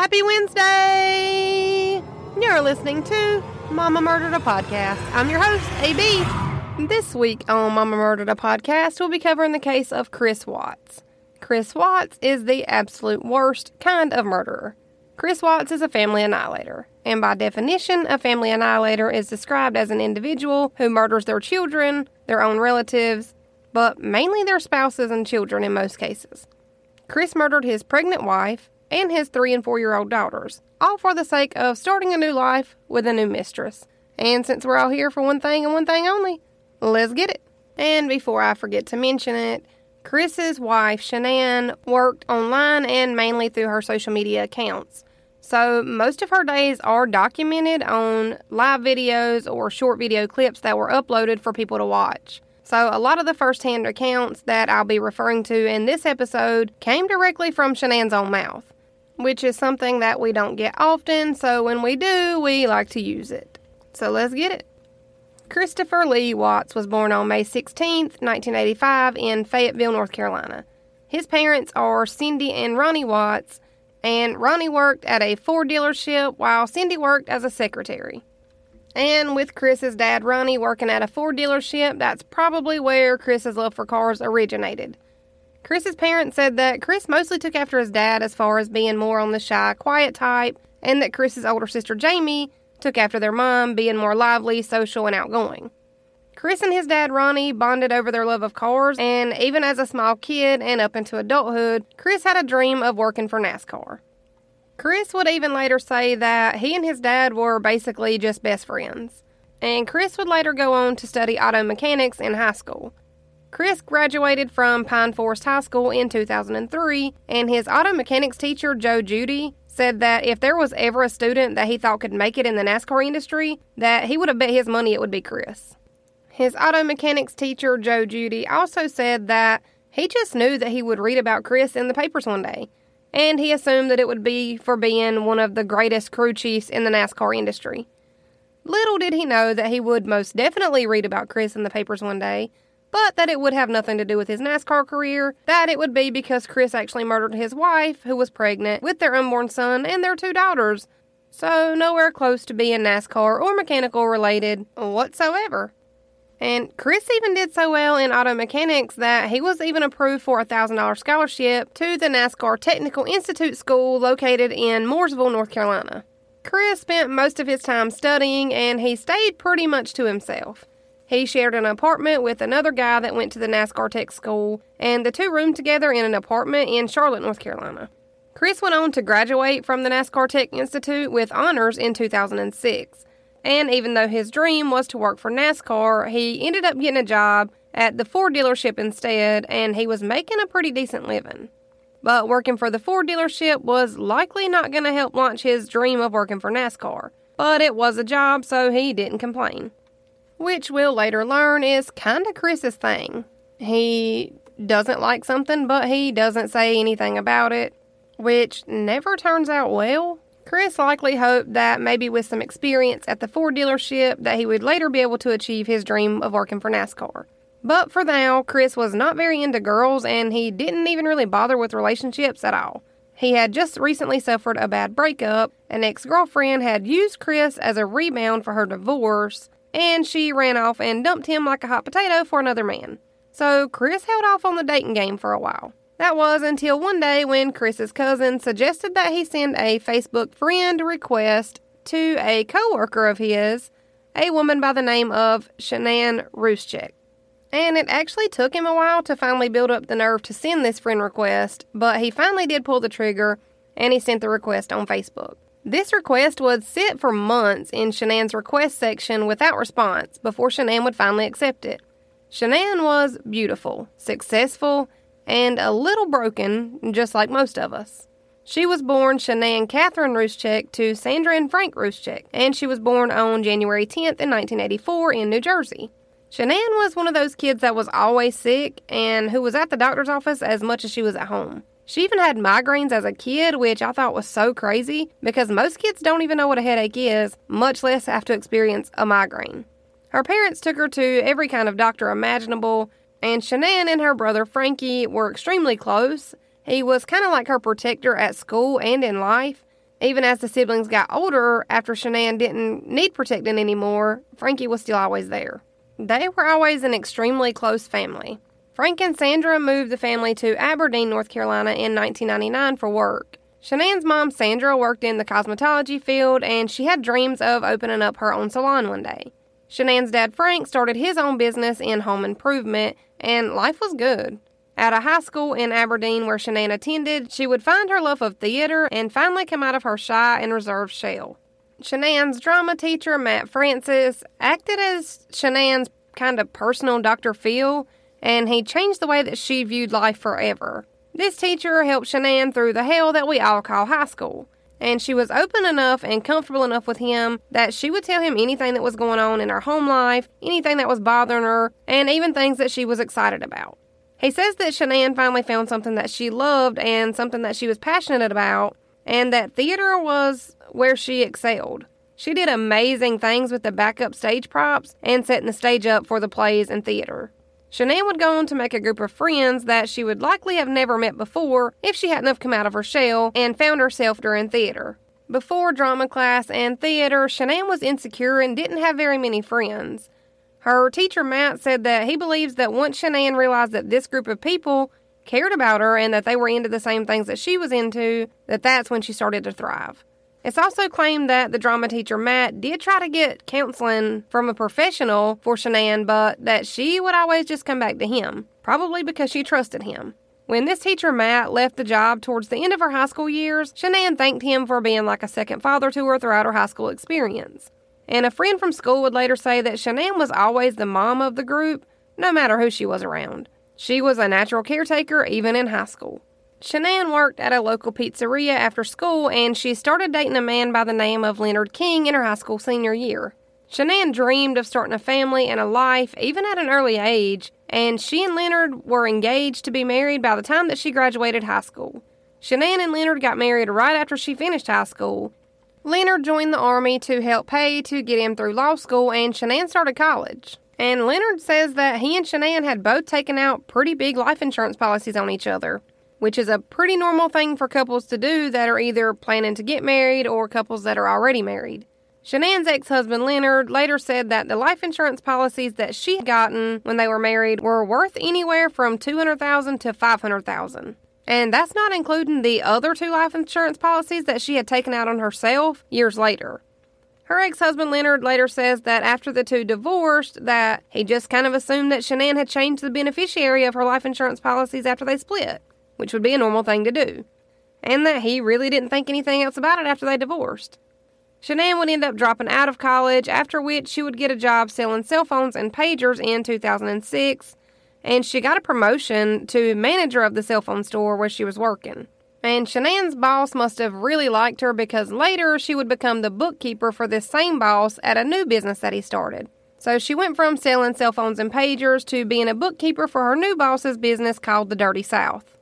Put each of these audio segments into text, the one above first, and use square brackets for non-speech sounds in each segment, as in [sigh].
Happy Wednesday! You're listening to Momma Murdered a Podcast. I'm your host, AB. This week on Momma Murdered a Podcast, we'll be covering the case of Chris Watts. Chris Watts is the absolute worst kind of murderer. Chris Watts is a family annihilator, and by definition, a family annihilator is described as an individual who murders their children, their own relatives, but mainly their spouses and children in most cases. Chris murdered his pregnant wife and his three and four year old daughters, all for the sake of starting a new life with a new mistress. And since we're all here for one thing and one thing only, let's get it. And before I forget to mention it, Chris's wife, Shanann, worked online and mainly through her social media accounts. So most of her days are documented on live videos or short video clips that were uploaded for people to watch. So, a lot of the first hand accounts that I'll be referring to in this episode came directly from Shanann's own mouth, which is something that we don't get often, so when we do, we like to use it. So, let's get it. Christopher Lee Watts was born on May 16, 1985, in Fayetteville, North Carolina. His parents are Cindy and Ronnie Watts, and Ronnie worked at a Ford dealership while Cindy worked as a secretary. And with Chris's dad, Ronnie, working at a Ford dealership, that's probably where Chris's love for cars originated. Chris's parents said that Chris mostly took after his dad as far as being more on the shy, quiet type, and that Chris's older sister, Jamie, took after their mom, being more lively, social, and outgoing. Chris and his dad, Ronnie, bonded over their love of cars, and even as a small kid and up into adulthood, Chris had a dream of working for NASCAR. Chris would even later say that he and his dad were basically just best friends. And Chris would later go on to study auto mechanics in high school. Chris graduated from Pine Forest High School in 2003, and his auto mechanics teacher, Joe Judy, said that if there was ever a student that he thought could make it in the NASCAR industry, that he would have bet his money it would be Chris. His auto mechanics teacher, Joe Judy, also said that he just knew that he would read about Chris in the papers one day and he assumed that it would be for being one of the greatest crew chiefs in the NASCAR industry. Little did he know that he would most definitely read about Chris in the papers one day, but that it would have nothing to do with his NASCAR career, that it would be because Chris actually murdered his wife, who was pregnant, with their unborn son and their two daughters. So, nowhere close to being NASCAR or mechanical related whatsoever. And Chris even did so well in auto mechanics that he was even approved for a $1,000 scholarship to the NASCAR Technical Institute School located in Mooresville, North Carolina. Chris spent most of his time studying and he stayed pretty much to himself. He shared an apartment with another guy that went to the NASCAR Tech School, and the two roomed together in an apartment in Charlotte, North Carolina. Chris went on to graduate from the NASCAR Tech Institute with honors in 2006. And even though his dream was to work for NASCAR, he ended up getting a job at the Ford dealership instead, and he was making a pretty decent living. But working for the Ford dealership was likely not going to help launch his dream of working for NASCAR. But it was a job, so he didn't complain. Which we'll later learn is kinda Chris's thing. He doesn't like something, but he doesn't say anything about it, which never turns out well. Chris likely hoped that maybe with some experience at the Ford dealership that he would later be able to achieve his dream of working for NASCAR. But for now, Chris was not very into girls and he didn't even really bother with relationships at all. He had just recently suffered a bad breakup. An ex girlfriend had used Chris as a rebound for her divorce, and she ran off and dumped him like a hot potato for another man. So Chris held off on the dating game for a while. That was until one day when Chris's cousin suggested that he send a Facebook friend request to a coworker of his, a woman by the name of Shanann Rzucek. And it actually took him a while to finally build up the nerve to send this friend request, but he finally did pull the trigger and he sent the request on Facebook. This request would sit for months in Shanann's request section without response before Shanann would finally accept it. Shanann was beautiful, successful, and a little broken, just like most of us. She was born Shanann Catherine Rzucek to Sandra and Frank Rzucek, and she was born on January 10th in 1984 in New Jersey. Shanann was one of those kids that was always sick and who was at the doctor's office as much as she was at home. She even had migraines as a kid, which I thought was so crazy because most kids don't even know what a headache is, much less have to experience a migraine. Her parents took her to every kind of doctor imaginable, and Shanann and her brother Frankie were extremely close. He was kind of like her protector at school and in life. Even as the siblings got older, after Shanann didn't need protecting anymore, Frankie was still always there. They were always an extremely close family. Frank and Sandra moved the family to Aberdeen, North Carolina in 1999 for work. Shanann's mom, Sandra, worked in the cosmetology field and she had dreams of opening up her own salon one day. Shanann's dad, Frank, started his own business in home improvement and life was good. At a high school in Aberdeen where Shanann attended, she would find her love of theater and finally come out of her shy and reserved shell. Shanann's drama teacher, Matt Francis, acted as Shanann's kind of personal Dr. Phil and he changed the way that she viewed life forever. This teacher helped Shanann through the hell that we all call high school, and she was open enough and comfortable enough with him that she would tell him anything that was going on in her home life, anything that was bothering her, and even things that she was excited about. He says that Shanann finally found something that she loved and something that she was passionate about, and that theater was where she excelled. She did amazing things with the backup stage props and setting the stage up for the plays and theater. Shanann would go on to make a group of friends that she would likely have never met before if she hadn't have come out of her shell and found herself during theater. Before drama class and theater, Shanann was insecure and didn't have very many friends. Her teacher Matt said that he believes that once Shanann realized that this group of people cared about her and that they were into the same things that she was into, that that's when she started to thrive. It's also claimed that the drama teacher Matt did try to get counseling from a professional for Shanann, but that she would always just come back to him, probably because she trusted him. When this teacher Matt left the job towards the end of her high school years, Shanann thanked him for being like a second father to her throughout her high school experience. And a friend from school would later say that Shanann was always the mom of the group, no matter who she was around. She was a natural caretaker even in high school. Shanann worked at a local pizzeria after school and she started dating a man by the name of Leonard King in her high school senior year. Shanann dreamed of starting a family and a life even at an early age, and she and Leonard were engaged to be married by the time that she graduated high school. Shanann and Leonard got married right after she finished high school. Leonard joined the Army to help pay to get him through law school, and Shanann started college. And Leonard says that he and Shanann had both taken out pretty big life insurance policies on each other which is a pretty normal thing for couples to do that are either planning to get married or couples that are already married. Shanann's ex husband Leonard later said that the life insurance policies that she had gotten when they were married were worth anywhere from 200,000 to 500,000. And that's not including the other two life insurance policies that she had taken out on herself years later. Her ex-husband Leonard later says that after the two divorced, that he just kind of assumed that Shanann had changed the beneficiary of her life insurance policies after they split which would be a normal thing to do, and that he really didn't think anything else about it after they divorced. Shanann would end up dropping out of college, after which she would get a job selling cell phones and pagers in 2006, and she got a promotion to manager of the cell phone store where she was working. And Shanann's boss must have really liked her because later she would become the bookkeeper for this same boss at a new business that he started. So she went from selling cell phones and pagers to being a bookkeeper for her new boss's business called the Dirty South.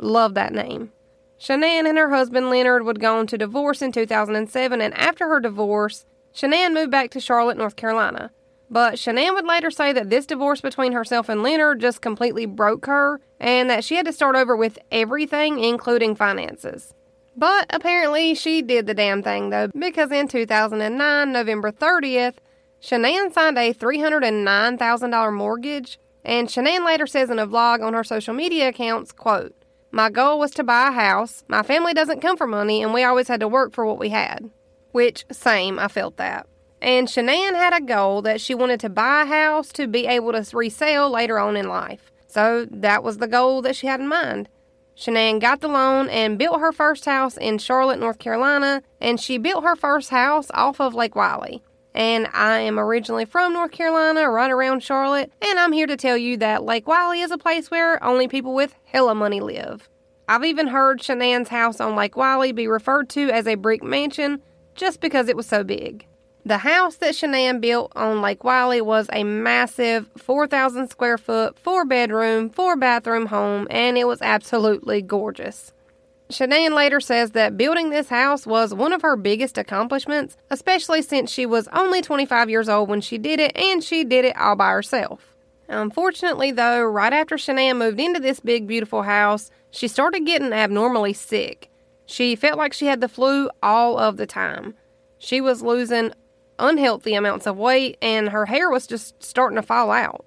Love that name. Shanann and her husband Leonard would go on to divorce in 2007, and after her divorce, Shanann moved back to Charlotte, North Carolina. But Shanann would later say that this divorce between herself and Leonard just completely broke her, and that she had to start over with everything, including finances. But apparently she did the damn thing though, because in 2009, November 30th, Shanann signed a $309,000 mortgage, and Shanann later says in a vlog on her social media accounts, quote, my goal was to buy a house. My family doesn't come from money, and we always had to work for what we had. Which, same, I felt that. And Shanann had a goal that she wanted to buy a house to be able to resell later on in life. So that was the goal that she had in mind. Shanann got the loan and built her first house in Charlotte, North Carolina, and she built her first house off of Lake Wylie. And I am originally from North Carolina, right around Charlotte, and I'm here to tell you that Lake Wylie is a place where only people with hella money live. I've even heard Shanann's house on Lake Wylie be referred to as a brick mansion just because it was so big. The house that Shanann built on Lake Wylie was a massive 4,000 square foot, four bedroom, four bathroom home, and it was absolutely gorgeous. Shanann later says that building this house was one of her biggest accomplishments, especially since she was only 25 years old when she did it and she did it all by herself. Unfortunately, though, right after Shanann moved into this big, beautiful house, she started getting abnormally sick. She felt like she had the flu all of the time. She was losing unhealthy amounts of weight, and her hair was just starting to fall out.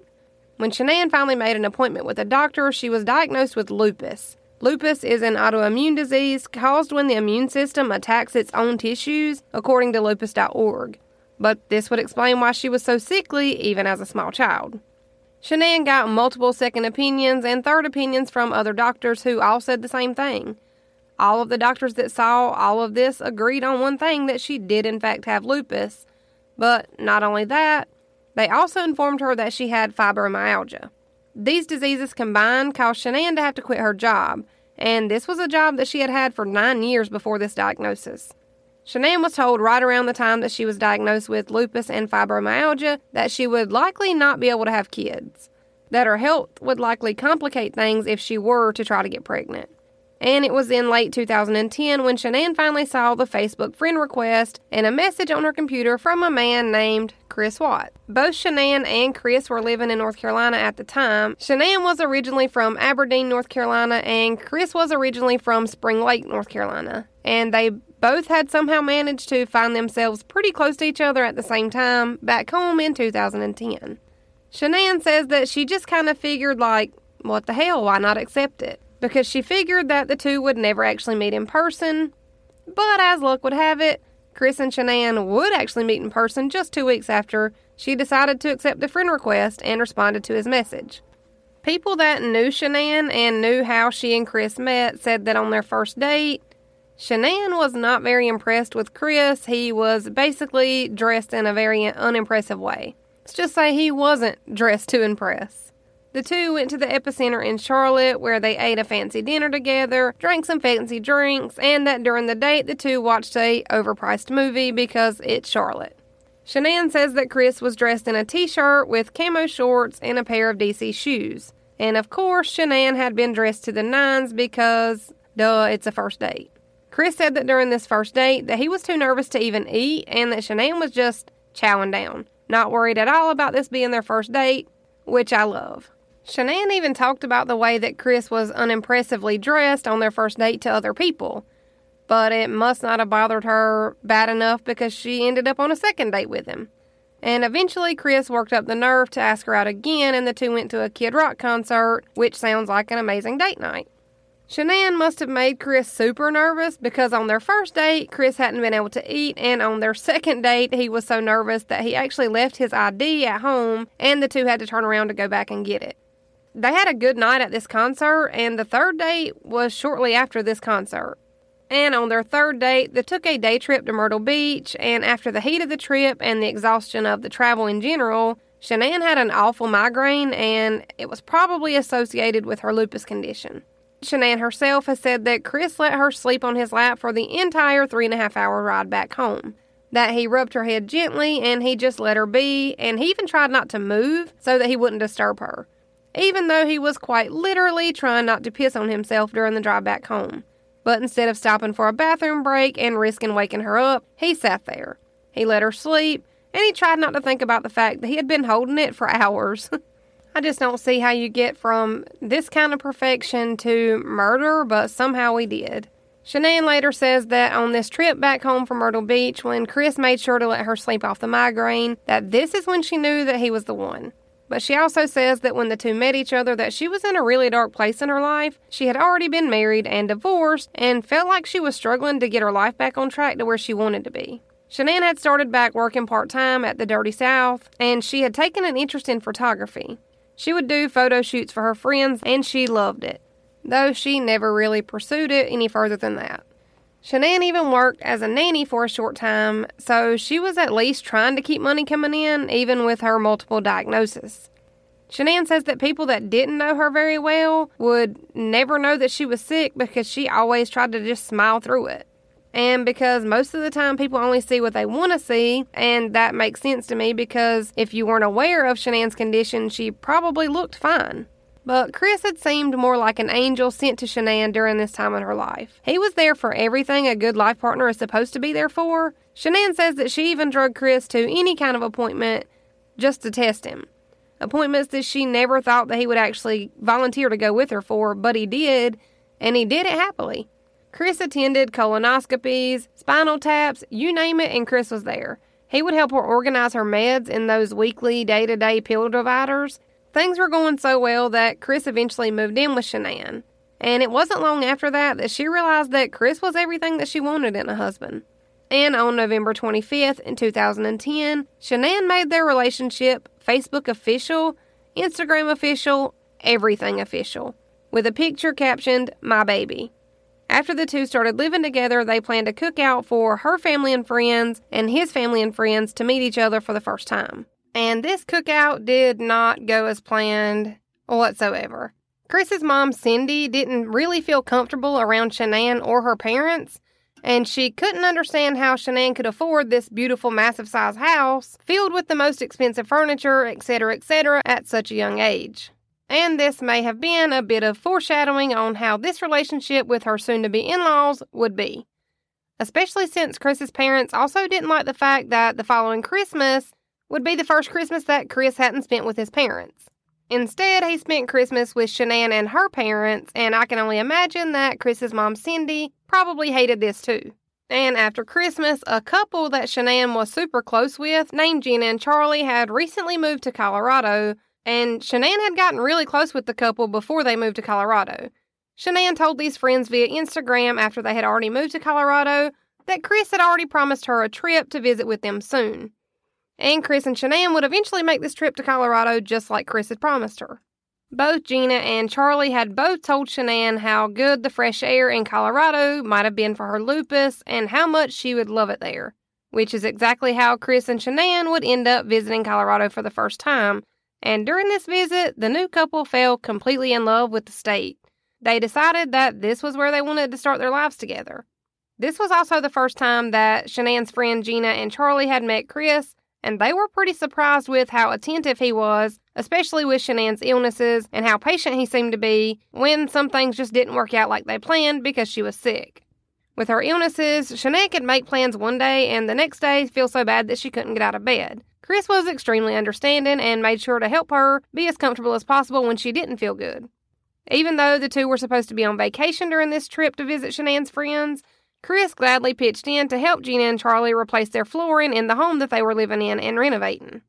When Shanann finally made an appointment with a doctor, she was diagnosed with lupus. Lupus is an autoimmune disease caused when the immune system attacks its own tissues, according to lupus.org. But this would explain why she was so sickly even as a small child. Shanann got multiple second opinions and third opinions from other doctors who all said the same thing. All of the doctors that saw all of this agreed on one thing that she did, in fact, have lupus. But not only that, they also informed her that she had fibromyalgia. These diseases combined caused Shanann to have to quit her job, and this was a job that she had had for nine years before this diagnosis. Shanann was told right around the time that she was diagnosed with lupus and fibromyalgia that she would likely not be able to have kids, that her health would likely complicate things if she were to try to get pregnant. And it was in late 2010 when Shanann finally saw the Facebook friend request and a message on her computer from a man named Chris Watt. Both Shanann and Chris were living in North Carolina at the time. Shanann was originally from Aberdeen, North Carolina, and Chris was originally from Spring Lake, North Carolina. And they both had somehow managed to find themselves pretty close to each other at the same time back home in 2010. Shanann says that she just kind of figured, like, what the hell, why not accept it? Because she figured that the two would never actually meet in person. But as luck would have it, Chris and Shanann would actually meet in person just two weeks after she decided to accept the friend request and responded to his message. People that knew Shanann and knew how she and Chris met said that on their first date, Shanann was not very impressed with Chris. He was basically dressed in a very unimpressive way. Let's just say he wasn't dressed to impress. The two went to the epicenter in Charlotte where they ate a fancy dinner together, drank some fancy drinks, and that during the date the two watched a overpriced movie because it's Charlotte. Shanann says that Chris was dressed in a t-shirt with camo shorts and a pair of DC shoes. And of course, Shanann had been dressed to the nines because, duh, it's a first date. Chris said that during this first date that he was too nervous to even eat and that Shanann was just chowing down, not worried at all about this being their first date, which I love. Shanann even talked about the way that Chris was unimpressively dressed on their first date to other people, but it must not have bothered her bad enough because she ended up on a second date with him. And eventually, Chris worked up the nerve to ask her out again, and the two went to a Kid Rock concert, which sounds like an amazing date night. Shanann must have made Chris super nervous because on their first date, Chris hadn't been able to eat, and on their [laughs] second date, he was so nervous that he actually left his ID at home, and the two had to turn around to go back and get it. They had a good night at this concert, and the third date was shortly after this concert. And on their third date, they took a day trip to Myrtle Beach, and after the heat of the trip and the exhaustion of the travel in general, Shanann had an awful migraine, and it was probably associated with her lupus condition. Shanann herself has said that Chris let her sleep on his lap for the entire three and a half hour ride back home. That he rubbed her head gently and he just let her be, and he even tried not to move so that he wouldn't disturb her, even though he was quite literally trying not to piss on himself during the drive back home. But instead of stopping for a bathroom break and risking waking her up, he sat there. He let her sleep, and he tried not to think about the fact that he had been holding it for [laughs] hours. I just don't see how you get from this kind of perfection to murder, but somehow we did. Shanann later says that on this trip back home from Myrtle Beach, when Chris made sure to let her sleep off the migraine, that this is when she knew that he was the one. But she also says that when the two met each other that she was in a really dark place in her life. She had already been married and divorced and felt like she was struggling to get her life back on track to where she wanted to be. Shanann had started back working part time at the Dirty South, and she had taken an interest in photography. She would do photo shoots for her friends, and she loved it, though she never really pursued it any further than that. Shanann even worked as a nanny for a short time, so she was at least trying to keep money coming in, even with her multiple diagnoses. Shanann says that people that didn't know her very well would never know that she was sick because she always tried to just smile through it and because most of the time people only see what they want to see, and that makes sense to me because if you weren't aware of Shanann's condition, she probably looked fine. But Chris had seemed more like an angel sent to Shanann during this time in her life. He was there for everything a good life partner is supposed to be there for. Shanann says that she even drug Chris to any kind of appointment just to test him. Appointments that she never thought that he would actually volunteer to go with her for, but he did, and he did it happily. Chris attended colonoscopies, spinal taps, you name it, and Chris was there. He would help her organize her meds in those weekly, day to day pill dividers. Things were going so well that Chris eventually moved in with Shanann. And it wasn't long after that that she realized that Chris was everything that she wanted in a husband. And on November 25th in 2010, Shanann made their relationship Facebook official, Instagram official, everything official, with a picture captioned, My Baby. After the two started living together, they planned a cookout for her family and friends and his family and friends to meet each other for the first time. And this cookout did not go as planned whatsoever. Chris's mom, Cindy, didn't really feel comfortable around Shanann or her parents, and she couldn't understand how Shanann could afford this beautiful, massive size house filled with the most expensive furniture, etc., etc., at such a young age and this may have been a bit of foreshadowing on how this relationship with her soon to be in laws would be. Especially since Chris's parents also didn't like the fact that the following Christmas would be the first Christmas that Chris hadn't spent with his parents. Instead, he spent Christmas with Shanann and her parents, and I can only imagine that Chris's mom, Cindy, probably hated this too. And after Christmas, a couple that Shanann was super close with, named Gina and Charlie, had recently moved to Colorado and Shanann had gotten really close with the couple before they moved to Colorado. Shanann told these friends via Instagram after they had already moved to Colorado that Chris had already promised her a trip to visit with them soon. And Chris and Shanann would eventually make this trip to Colorado just like Chris had promised her. Both Gina and Charlie had both told Shanann how good the fresh air in Colorado might have been for her lupus and how much she would love it there, which is exactly how Chris and Shanann would end up visiting Colorado for the first time and during this visit, the new couple fell completely in love with the state. They decided that this was where they wanted to start their lives together. This was also the first time that Shanann's friend Gina and Charlie had met Chris, and they were pretty surprised with how attentive he was, especially with Shanann's illnesses and how patient he seemed to be when some things just didn't work out like they planned because she was sick. With her illnesses, Shanann could make plans one day and the next day feel so bad that she couldn't get out of bed. Chris was extremely understanding and made sure to help her be as comfortable as possible when she didn't feel good. Even though the two were supposed to be on vacation during this trip to visit Shanann's friends, Chris gladly pitched in to help Gina and Charlie replace their flooring in the home that they were living in and renovating.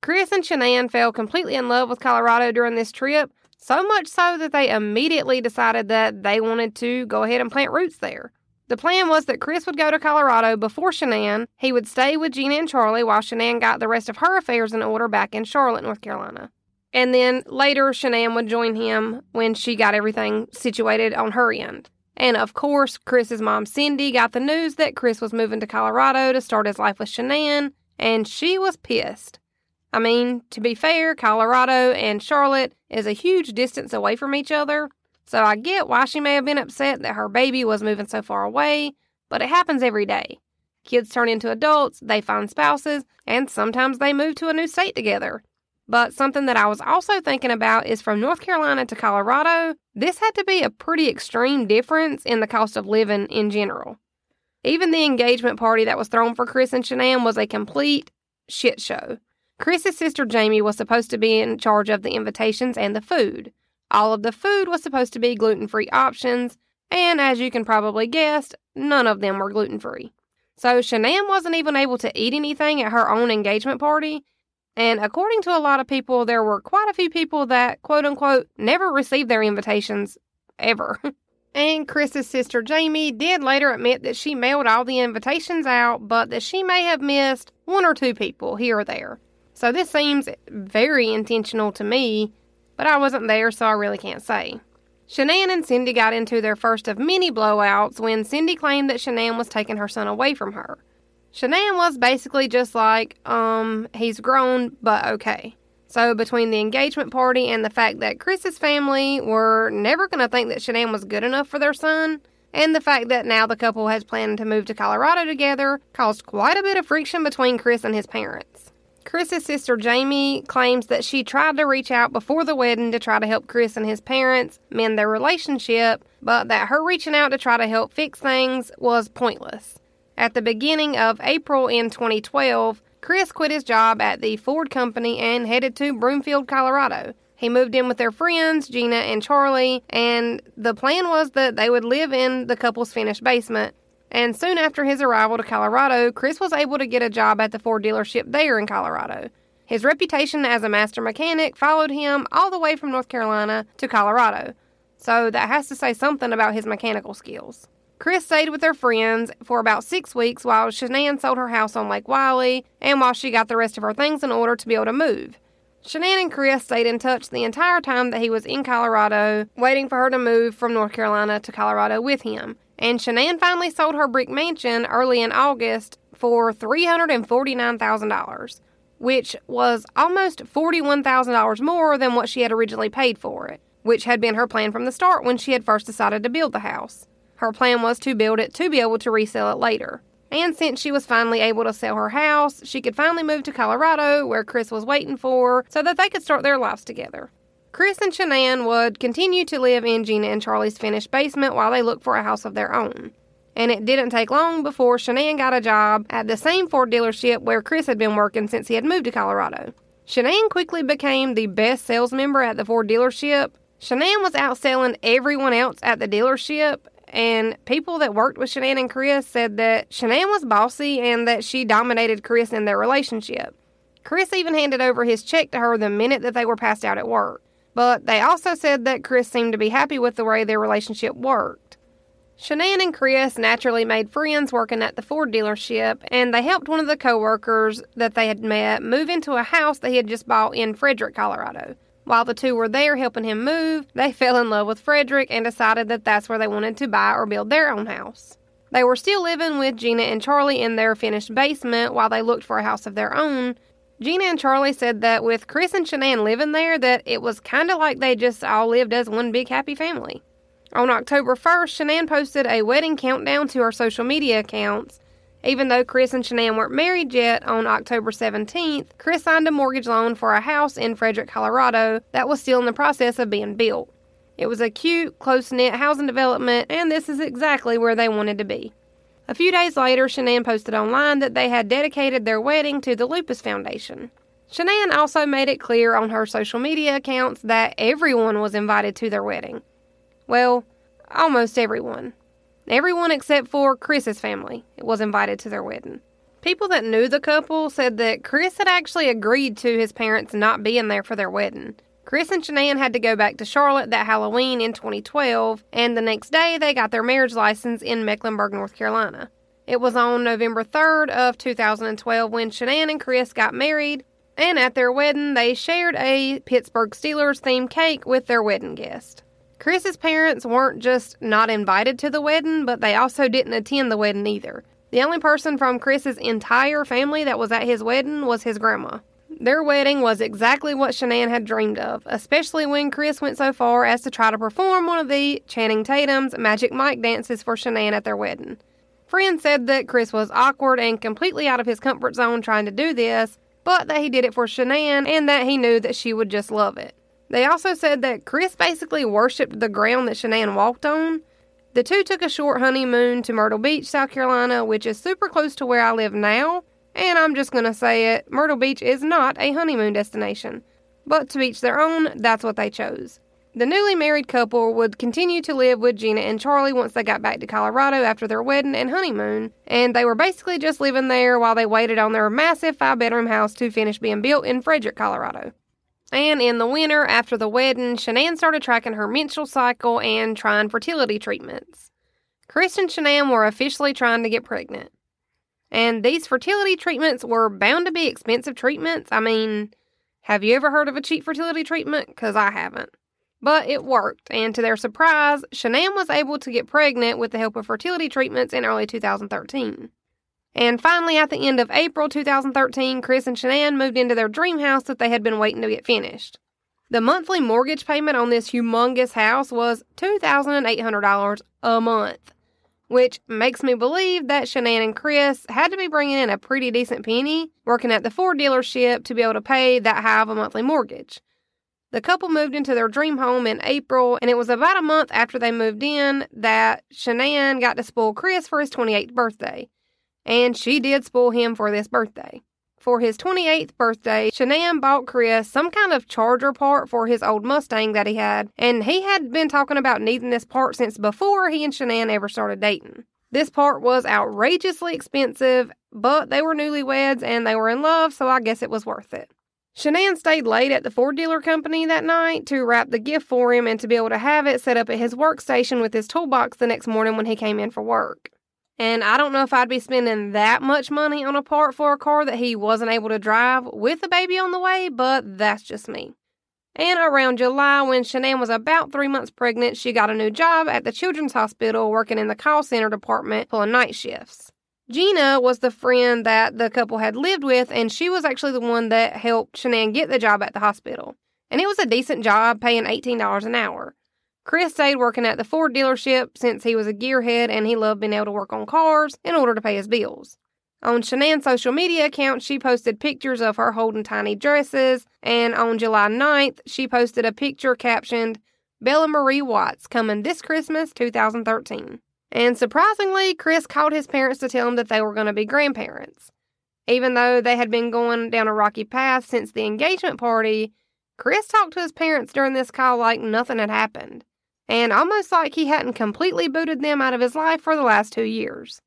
Chris and Shanann fell completely in love with Colorado during this trip, so much so that they immediately decided that they wanted to go ahead and plant roots there. The plan was that Chris would go to Colorado before Shanann. He would stay with Gina and Charlie while Shanann got the rest of her affairs in order back in Charlotte, North Carolina. And then later, Shanann would join him when she got everything situated on her end. And of course, Chris's mom, Cindy, got the news that Chris was moving to Colorado to start his life with Shanann, and she was pissed. I mean, to be fair, Colorado and Charlotte is a huge distance away from each other, so I get why she may have been upset that her baby was moving so far away, but it happens every day. Kids turn into adults, they find spouses, and sometimes they move to a new state together. But something that I was also thinking about is from North Carolina to Colorado, this had to be a pretty extreme difference in the cost of living in general. Even the engagement party that was thrown for Chris and Shanann was a complete shit show. Chris's sister Jamie was supposed to be in charge of the invitations and the food. All of the food was supposed to be gluten free options, and as you can probably guess, none of them were gluten free. So Shanann wasn't even able to eat anything at her own engagement party. And according to a lot of people, there were quite a few people that, quote unquote, never received their invitations ever. [laughs] and Chris's sister Jamie did later admit that she mailed all the invitations out, but that she may have missed one or two people here or there. So this seems very intentional to me but I wasn't there, so I really can't say. Shanann and Cindy got into their first of many blowouts when Cindy claimed that Shanann was taking her son away from her. Shanann was basically just like, um, he's grown, but okay. So, between the engagement party and the fact that Chris's family were never going to think that Shanann was good enough for their son, and the fact that now the couple has planned to move to Colorado together, caused quite a bit of friction between Chris and his parents. Chris's sister Jamie claims that she tried to reach out before the wedding to try to help Chris and his parents mend their relationship, but that her reaching out to try to help fix things was pointless. At the beginning of April in 2012, Chris quit his job at the Ford company and headed to Broomfield, Colorado. He moved in with their friends, Gina and Charlie, and the plan was that they would live in the couple's finished basement. And soon after his arrival to Colorado, Chris was able to get a job at the Ford dealership there in Colorado. His reputation as a master mechanic followed him all the way from North Carolina to Colorado, so that has to say something about his mechanical skills. Chris stayed with their friends for about six weeks while Shanann sold her house on Lake Wylie and while she got the rest of her things in order to be able to move. Shanann and Chris stayed in touch the entire time that he was in Colorado, waiting for her to move from North Carolina to Colorado with him. And Shanann finally sold her brick mansion early in August for $349,000, which was almost $41,000 more than what she had originally paid for it, which had been her plan from the start when she had first decided to build the house. Her plan was to build it to be able to resell it later. And since she was finally able to sell her house, she could finally move to Colorado, where Chris was waiting for, so that they could start their lives together. Chris and Shanann would continue to live in Gina and Charlie's finished basement while they looked for a house of their own. And it didn't take long before Shanann got a job at the same Ford dealership where Chris had been working since he had moved to Colorado. Shanann quickly became the best sales member at the Ford dealership. Shanann was outselling everyone else at the dealership, and people that worked with Shanann and Chris said that Shanann was bossy and that she dominated Chris in their relationship. Chris even handed over his check to her the minute that they were passed out at work. But they also said that Chris seemed to be happy with the way their relationship worked. Shanann and Chris naturally made friends working at the Ford dealership, and they helped one of the coworkers that they had met move into a house they had just bought in Frederick, Colorado. While the two were there helping him move, they [laughs] fell in love with Frederick and decided that that's where they wanted to buy or build their own house. They were still living with Gina and Charlie in their finished basement while they looked for a house of their own. Gina and Charlie said that with Chris and Shanann living there, that it was kind of like they just all lived as one big happy family. On October 1st, Shanann posted a wedding countdown to her social media accounts even though Chris and Shanann weren't married yet, on October 17th, Chris signed a mortgage loan for a house in Frederick, Colorado that was still in the process of being built. It was a cute, close knit housing development, and this is exactly where they wanted to be. A few days later, Shanann posted online that they had dedicated their wedding to the Lupus Foundation. Shanann also made it clear on her social media accounts that everyone was invited to their wedding. Well, almost everyone. Everyone except for Chris's family was invited to their wedding. People that knew the couple said that Chris had actually agreed to his parents not being there for their wedding. Chris and Shanann had to go back to Charlotte that Halloween in 2012, and the next day they got their marriage license in Mecklenburg, North Carolina. It was on November 3rd of 2012 when Shanann and Chris got married, and at their wedding they shared a Pittsburgh Steelers themed cake with their wedding guest. Chris's parents weren't just not invited to the wedding, but they also didn't attend the wedding either. The only person from Chris's entire family that was at his wedding was his grandma. Their wedding was exactly what Shanann had dreamed of, especially when Chris went so far as to try to perform one of the Channing Tatum's Magic Mike dances for Shanann at their wedding. Friends said that Chris was awkward and completely out of his comfort zone trying to do this, but that he did it for Shanann and that he knew that she would just love it. They also said that Chris basically worshipped the ground that Shanann walked on. The two took a short honeymoon to Myrtle Beach, South Carolina, which is super close to where I live now. And I'm just going to say it Myrtle Beach is not a honeymoon destination. But to each their own, that's what they chose. The newly married couple would continue to live with Gina and Charlie once they got back to Colorado after their wedding and honeymoon, and they were basically just living there while they waited on their massive five bedroom house to finish being built in Frederick, Colorado. And in the winter, after the wedding, Shanann started tracking her menstrual cycle and trying fertility treatments. Chris and Shanann were officially trying to get pregnant. And these fertility treatments were bound to be expensive treatments. I mean, have you ever heard of a cheap fertility treatment? Because I haven't. But it worked, and to their surprise, Shanann was able to get pregnant with the help of fertility treatments in early 2013. And finally, at the end of April 2013, Chris and Shanann moved into their dream house that they had been waiting to get finished. The monthly mortgage payment on this humongous house was $2,800 a month, which makes me believe that Shanann and Chris had to be bringing in a pretty decent penny working at the Ford dealership to be able to pay that high of a monthly mortgage. The couple moved into their dream home in April, and it was about a month after they moved in that Shanann got to spoil Chris for his 28th birthday and she did spoil him for this birthday. For his 28th birthday, Shanann bought Chris some kind of charger part for his old Mustang that he had, and he had been talking about needing this part since before he and Shanann ever started dating. This part was outrageously expensive, but they were newlyweds and they were in love, so I guess it was worth it. Shanann stayed late at the Ford dealer company that night to wrap the gift for him and to be able to have it set up at his workstation with his toolbox the next morning when he came in for work. And I don't know if I'd be spending that much money on a part for a car that he wasn't able to drive with a baby on the way, but that's just me. And around July, when Shanann was about three months pregnant, she got a new job at the Children's Hospital working in the call center department pulling night shifts. Gina was the friend that the couple had lived with, and she was actually the one that helped Shanann get the job at the hospital. And it was a decent job, paying $18 an hour. Chris stayed working at the Ford dealership since he was a gearhead and he loved being able to work on cars in order to pay his bills. On Shanann's social media account, she posted pictures of her holding tiny dresses, and on July 9th, she posted a picture captioned, Bella Marie Watts coming this Christmas 2013. And surprisingly, Chris called his parents to tell him that they were going to be grandparents. Even though they had been going down a rocky path since the engagement party, Chris talked to his parents during this call like nothing had happened and almost like he hadn't completely booted them out of his life for the last two years.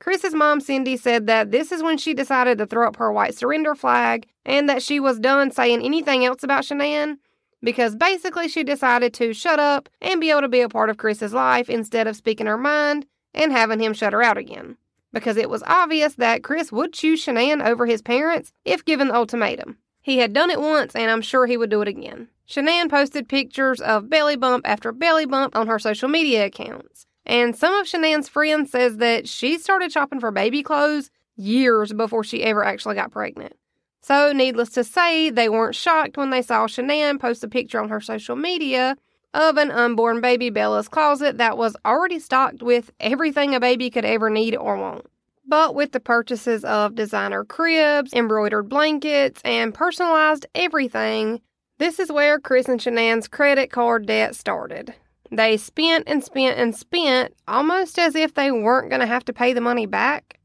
Chris's mom, Cindy, said that this is when she decided to throw up her white surrender flag and that she was done saying anything else about Shanann because basically she decided to shut up and be able to be a part of Chris's life instead of speaking her mind and having him shut her out again. Because it was obvious that Chris would choose Shanann over his parents if given the ultimatum. He had done it once, and I'm sure he would do it again. Shanann posted pictures of belly bump after belly bump on her social media accounts. And some of Shanann's friends says that she started shopping for baby clothes years before she ever actually got pregnant. So, needless to say, they weren't shocked when they saw Shanann post a picture on her social media of an unborn baby Bella's closet that was already stocked with everything a baby could ever need or want. But with the purchases of designer cribs, embroidered blankets, and personalized everything, this is where Chris and Shanann's credit card debt started. They spent and spent and spent almost as if they weren't going to have to pay the money back.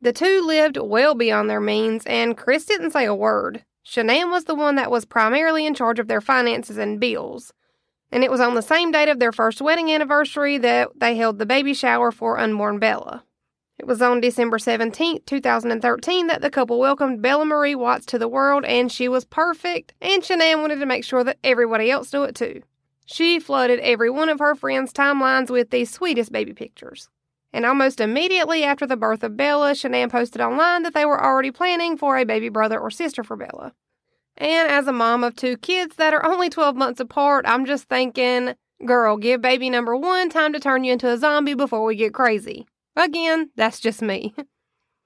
The two lived well beyond their means, and Chris didn't say a word. Shanann was the one that was primarily in charge of their finances and bills. And it was on the same date of their first wedding anniversary that they held the baby shower for unborn Bella. It was on December 17, 2013, that the couple welcomed Bella Marie Watts to the world, and she was perfect, and Shanann wanted to make sure that everybody else knew it too. She flooded every one of her friends' timelines with the sweetest baby pictures. And almost immediately after the birth of Bella, Shanann posted online that they were already planning for a baby brother or sister for Bella. And as a mom of two kids that are only 12 months apart, I'm just thinking, girl, give baby number one time to turn you into a zombie before we get crazy. Again, that's just me.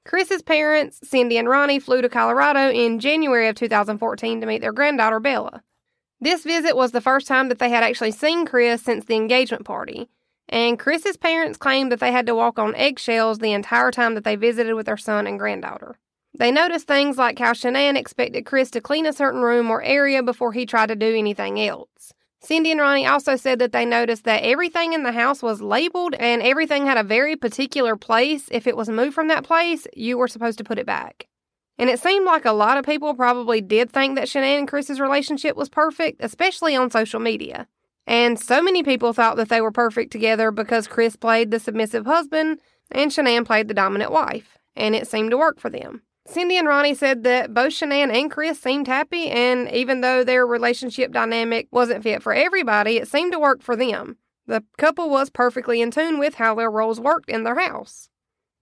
Chris's parents, Cindy and Ronnie, flew to Colorado in January of 2014 to meet their granddaughter Bella. This visit was the first time that they had actually seen Chris since the engagement party, and Chris's parents claimed that they had to walk on eggshells the entire time that they visited with their son and granddaughter. They noticed things like how Shanann expected Chris to clean a certain room or area before he tried to do anything else. Cindy and Ronnie also said that they noticed that everything in the house was labeled and everything had a very particular place. If it was moved from that place, you were supposed to put it back. And it seemed like a lot of people probably did think that Shanann and Chris's relationship was perfect, especially on social media. And so many people thought that they were perfect together because Chris played the submissive husband and Shanann played the dominant wife, and it seemed to work for them. Cindy and Ronnie said that both Shanann and Chris seemed happy, and even though their relationship dynamic wasn't fit for everybody, it seemed to work for them. The couple was perfectly in tune with how their roles worked in their house.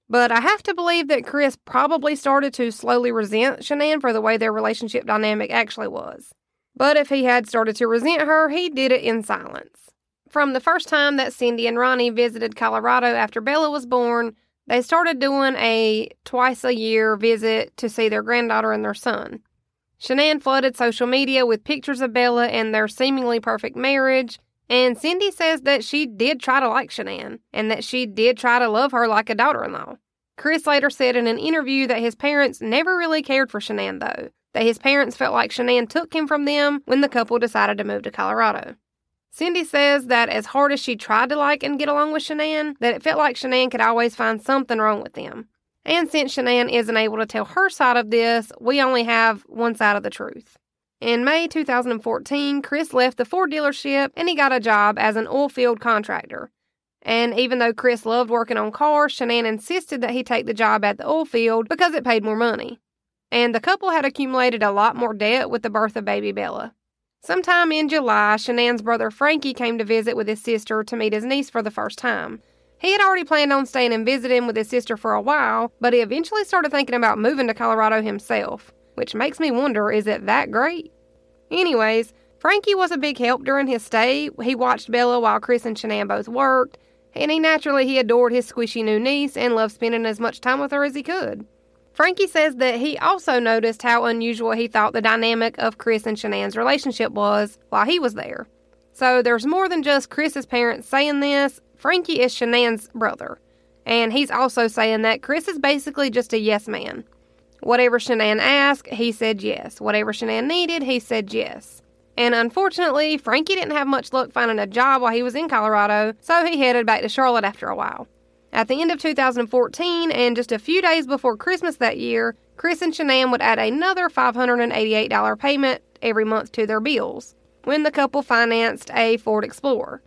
But I have to believe that Chris probably started to slowly resent Shanann for the way their relationship dynamic actually was. But if he had started to resent her, he did it in silence. From the first time that Cindy and Ronnie visited Colorado after Bella was born, they started doing a twice a year visit to see their granddaughter and their son. Shanann flooded social media with pictures of Bella and their seemingly perfect marriage, and Cindy says that she did try to like Shanann and that she did try to love her like a daughter in law. Chris later said in an interview that his parents never really cared for Shanann, though, that his parents felt like Shanann took him from them when the couple decided to move to Colorado. Cindy says that as hard as she tried to like and get along with Shanann, that it felt like Shanann could always find something wrong with them. And since Shanann isn't able to tell her side of this, we only have one side of the truth. In May 2014, Chris left the Ford dealership and he got a job as an oil field contractor. And even though Chris loved working on cars, Shanann insisted that he take the job at the oil field because it paid more money. And the couple had accumulated a lot more debt with the birth of baby Bella. Sometime in July, Shanann's brother Frankie came to visit with his sister to meet his niece for the first time. He had already planned on staying and visiting with his sister for a while, but he eventually started thinking about moving to Colorado himself, which makes me wonder is it that great? Anyways, Frankie was a big help during his stay. He watched Bella while Chris and Shanann both worked, and he naturally he adored his squishy new niece and loved spending as much time with her as he could. Frankie says that he also noticed how unusual he thought the dynamic of Chris and Shanann's relationship was while he was there. So there's more than just Chris's parents saying this. Frankie is Shanann's brother. And he's also saying that Chris is basically just a yes man. Whatever Shanann asked, he said yes. Whatever Shanann needed, he said yes. And unfortunately, Frankie didn't have much luck finding a job while he was in Colorado, so he headed back to Charlotte after a while. At the end of 2014, and just a few days before Christmas that year, Chris and Shanann would add another $588 payment every month to their bills when the couple financed a Ford Explorer.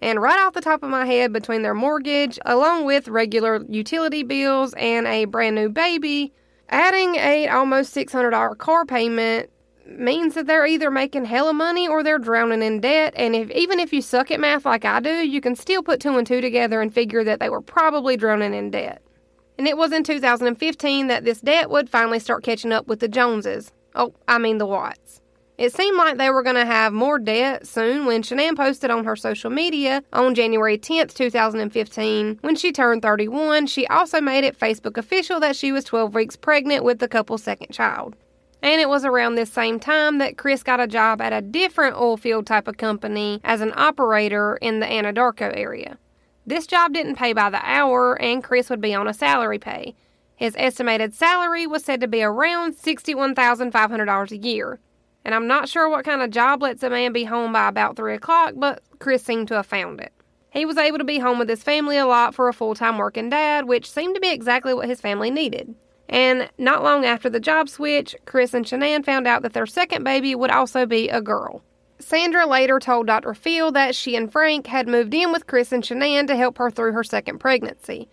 And right off the top of my head, between their mortgage, along with regular utility bills and a brand new baby, adding a almost $600 car payment means that they're either making hella money or they're drowning in debt. And if even if you suck at math like I do, you can still put two and two together and figure that they were probably drowning in debt. And it was in 2015 that this debt would finally start catching up with the Joneses. Oh, I mean the Watts. It seemed like they were going to have more debt soon when Shanann posted on her social media on January 10th, 2015. When she turned 31, she also made it Facebook official that she was 12 weeks pregnant with the couple's second child. And it was around this same time that Chris got a job at a different oil field type of company as an operator in the Anadarko area. This job didn't pay by the hour, and Chris would be on a salary pay. His estimated salary was said to be around $61,500 a year. And I'm not sure what kind of job lets a man be home by about 3 o'clock, but Chris seemed to have found it. He was able to be home with his family a lot for a full time working dad, which seemed to be exactly what his family needed. And not long after the job switch, Chris and Shanann found out that their second baby would also be a girl. Sandra later told Dr. Phil that she and Frank had moved in with Chris and Shanann to help her through her second pregnancy.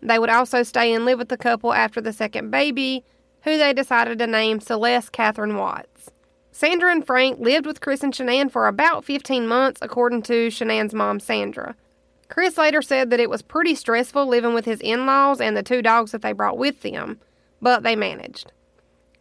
They would also stay and live with the couple after the second baby, who they decided to name Celeste Catherine Watts. Sandra and Frank lived with Chris and Shanann for about 15 months, according to Shanann's mom, Sandra. Chris later said that it was pretty stressful living with his in laws and the two dogs that they brought with them, but they managed.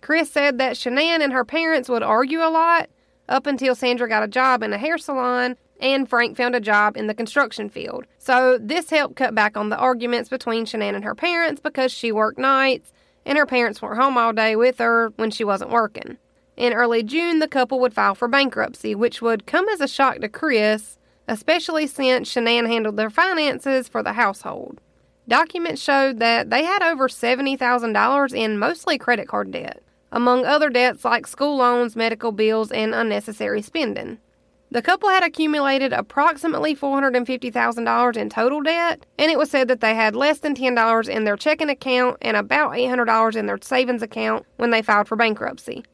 Chris said that Shanann and her parents would argue a lot up until Sandra got a job in a hair salon and Frank found a job in the construction field. So this helped cut back on the arguments between Shanann and her parents because she worked nights and her parents weren't home all day with her when she wasn't working. In early June, the couple would file for bankruptcy, which would come as a shock to Chris, especially since Shanann handled their finances for the household. Documents showed that they had over $70,000 in mostly credit card debt, among other debts like school loans, medical bills, and unnecessary spending. The couple had accumulated approximately $450,000 in total debt, and it was said that they had less than $10 in their checking account and about $800 in their savings account when they filed for bankruptcy.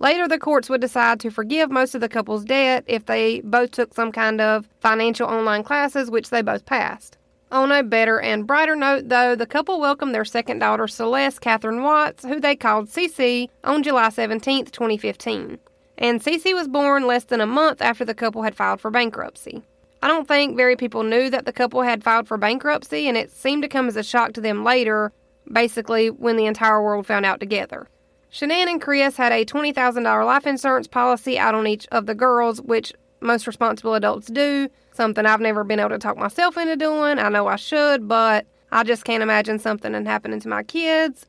Later, the courts would decide to forgive most of the couple's debt if they both took some kind of financial online classes, which they both passed. On a better and brighter note, though, the couple welcomed their second daughter, Celeste Catherine Watts, who they called Cece, on July 17, 2015. And Cece was born less than a month after the couple had filed for bankruptcy. I don't think very people knew that the couple had filed for bankruptcy, and it seemed to come as a shock to them later, basically when the entire world found out together. Shanann and Chris had a $20,000 life insurance policy out on each of the girls, which most responsible adults do. Something I've never been able to talk myself into doing. I know I should, but I just can't imagine something happening to my kids.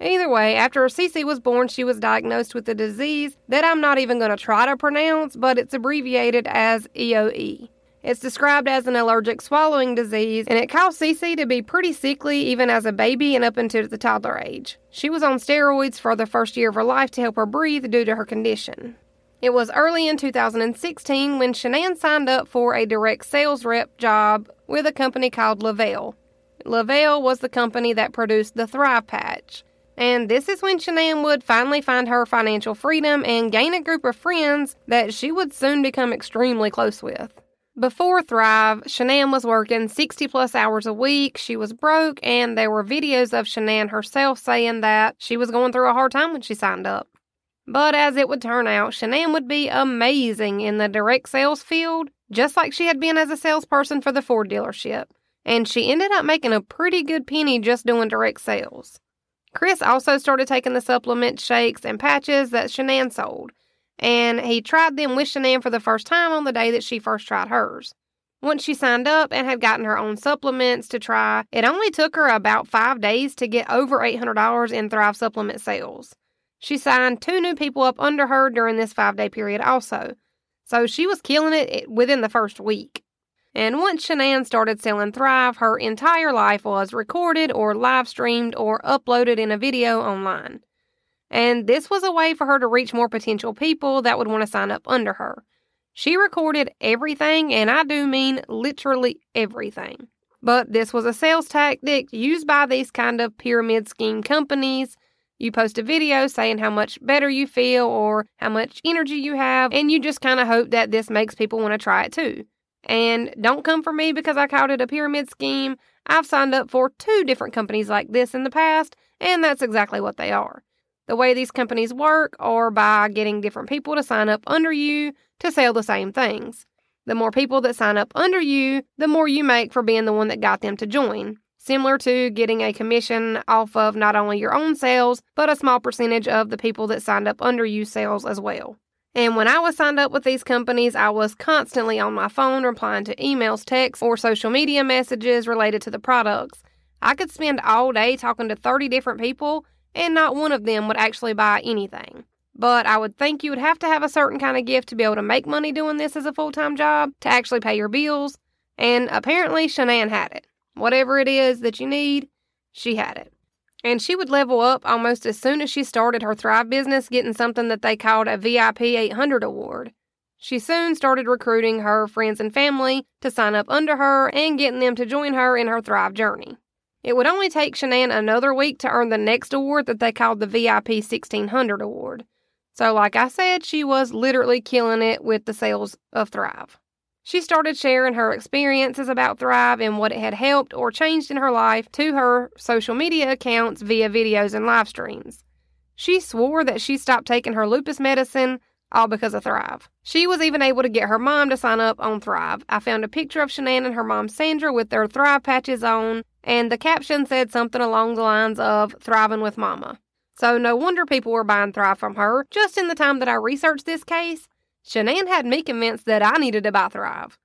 Either way, after Cece was born, she was diagnosed with a disease that I'm not even going to try to pronounce, but it's abbreviated as EOE. It's described as an allergic swallowing disease, and it caused Cece to be pretty sickly even as a baby and up into the toddler age. She was on steroids for the first year of her life to help her breathe due to her condition. It was early in 2016 when Shanann signed up for a direct sales rep job with a company called Lavelle. Le-Vel was the company that produced the Thrive Patch. And this is when Shanann would finally find her financial freedom and gain a group of friends that she would soon become extremely close with. Before Thrive, Shanann was working 60 plus hours a week. She was broke, and there were videos of Shanann herself saying that she was going through a hard time when she signed up. But as it would turn out, Shanann would be amazing in the direct sales field, just like she had been as a salesperson for the Ford dealership. And she ended up making a pretty good penny just doing direct sales. Chris also started taking the supplement shakes and patches that Shanann sold, and he tried them with Shanann for the first time on the day that she first tried hers. Once she signed up and had gotten her own supplements to try, it only took her about five days to get over $800 in Thrive supplement sales. She signed two new people up under her during this five day period, also. So she was killing it within the first week. And once Shanann started selling Thrive, her entire life was recorded or live streamed or uploaded in a video online. And this was a way for her to reach more potential people that would want to sign up under her. She recorded everything, and I do mean literally everything. But this was a sales tactic used by these kind of pyramid scheme companies. You post a video saying how much better you feel or how much energy you have, and you just kind of hope that this makes people want to try it too. And don't come for me because I called it a pyramid scheme. I've signed up for two different companies like this in the past, and that's exactly what they are. The way these companies work are by getting different people to sign up under you to sell the same things. The more people that sign up under you, the more you make for being the one that got them to join. Similar to getting a commission off of not only your own sales, but a small percentage of the people that signed up under you sales as well. And when I was signed up with these companies, I was constantly on my phone replying to emails, texts, or social media messages related to the products. I could spend all day talking to 30 different people, and not one of them would actually buy anything. But I would think you would have to have a certain kind of gift to be able to make money doing this as a full time job to actually pay your bills. And apparently, Shanann had it. Whatever it is that you need, she had it. And she would level up almost as soon as she started her Thrive business, getting something that they called a VIP 800 award. She soon started recruiting her friends and family to sign up under her and getting them to join her in her Thrive journey. It would only take Shanann another week to earn the next award that they called the VIP 1600 award. So, like I said, she was literally killing it with the sales of Thrive. She started sharing her experiences about Thrive and what it had helped or changed in her life to her social media accounts via videos and live streams. She swore that she stopped taking her lupus medicine all because of Thrive. She was even able to get her mom to sign up on Thrive. I found a picture of Shanann and her mom Sandra with their Thrive patches on, and the caption said something along the lines of Thriving with Mama. So no wonder people were buying Thrive from her. Just in the time that I researched this case, Shanann had me convinced that I needed to buy Thrive.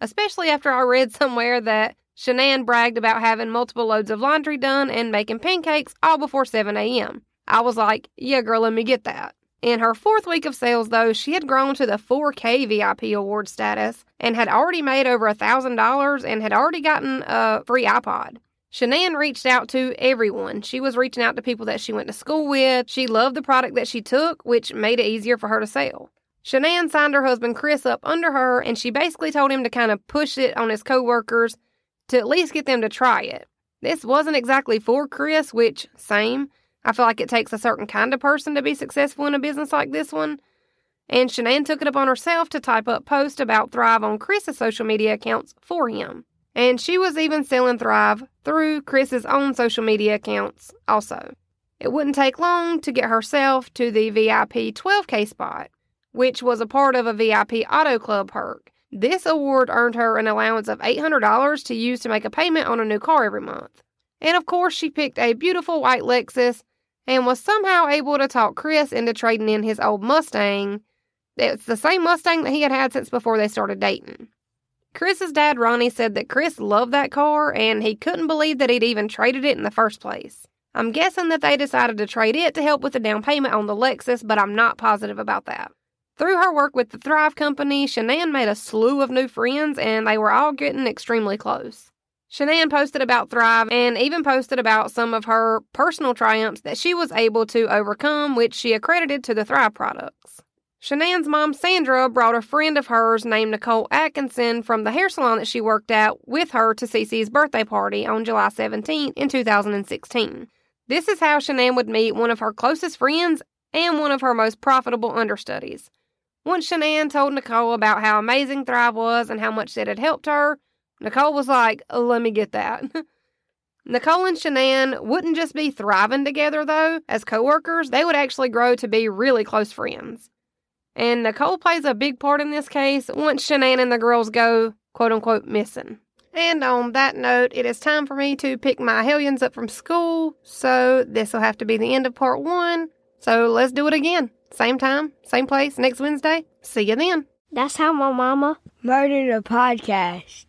Especially after I read somewhere that Shanann bragged about having multiple loads of laundry done and making pancakes all before 7 a.m. I was like, yeah, girl, let me get that. In her fourth week of sales, though, she had grown to the 4K VIP award status and had already made over $1,000 and had already gotten a free iPod. Shanann reached out to everyone. She was reaching out to people that she went to school with. She loved the product that she took, which made it easier for her to sell. Shanann signed her husband Chris up under her, and she basically told him to kind of push it on his coworkers to at least get them to try it. This wasn't exactly for Chris, which, same. I feel like it takes a certain kind of person to be successful in a business like this one. And Shanann took it upon herself to type up posts about Thrive on Chris's social media accounts for him. And she was even selling Thrive through Chris's own social media accounts also. It wouldn't take long to get herself to the VIP 12K spot which was a part of a VIP Auto Club perk. This award earned her an allowance of $800 to use to make a payment on a new car every month. And of course, she picked a beautiful white Lexus and was somehow able to talk Chris into trading in his old Mustang. It's the same Mustang that he had had since before they started dating. Chris's dad, Ronnie, said that Chris loved that car and he couldn't believe that he'd even traded it in the first place. I'm guessing that they decided to trade it to help with the down payment on the Lexus, but I'm not positive about that. Through her work with the Thrive Company, Shanann made a slew of new friends and they were all getting extremely close. Shanann posted about Thrive and even posted about some of her personal triumphs that she was able to overcome, which she accredited to the Thrive products. Shanann's mom, Sandra, brought a friend of hers named Nicole Atkinson from the hair salon that she worked at with her to Cece's birthday party on July 17th in 2016. This is how Shanann would meet one of her closest friends and one of her most profitable understudies. Once Shanann told Nicole about how amazing Thrive was and how much it had helped her, Nicole was like, let me get that. [laughs] Nicole and Shanann wouldn't just be thriving together, though. As coworkers, they would actually grow to be really close friends. And Nicole plays a big part in this case once Shanann and the girls go, quote unquote, missing. And on that note, it is time for me to pick my hellions up from school, so this will have to be the end of part one. So let's do it again. Same time, same place, next Wednesday. See you then. That's how my mama murdered a podcast.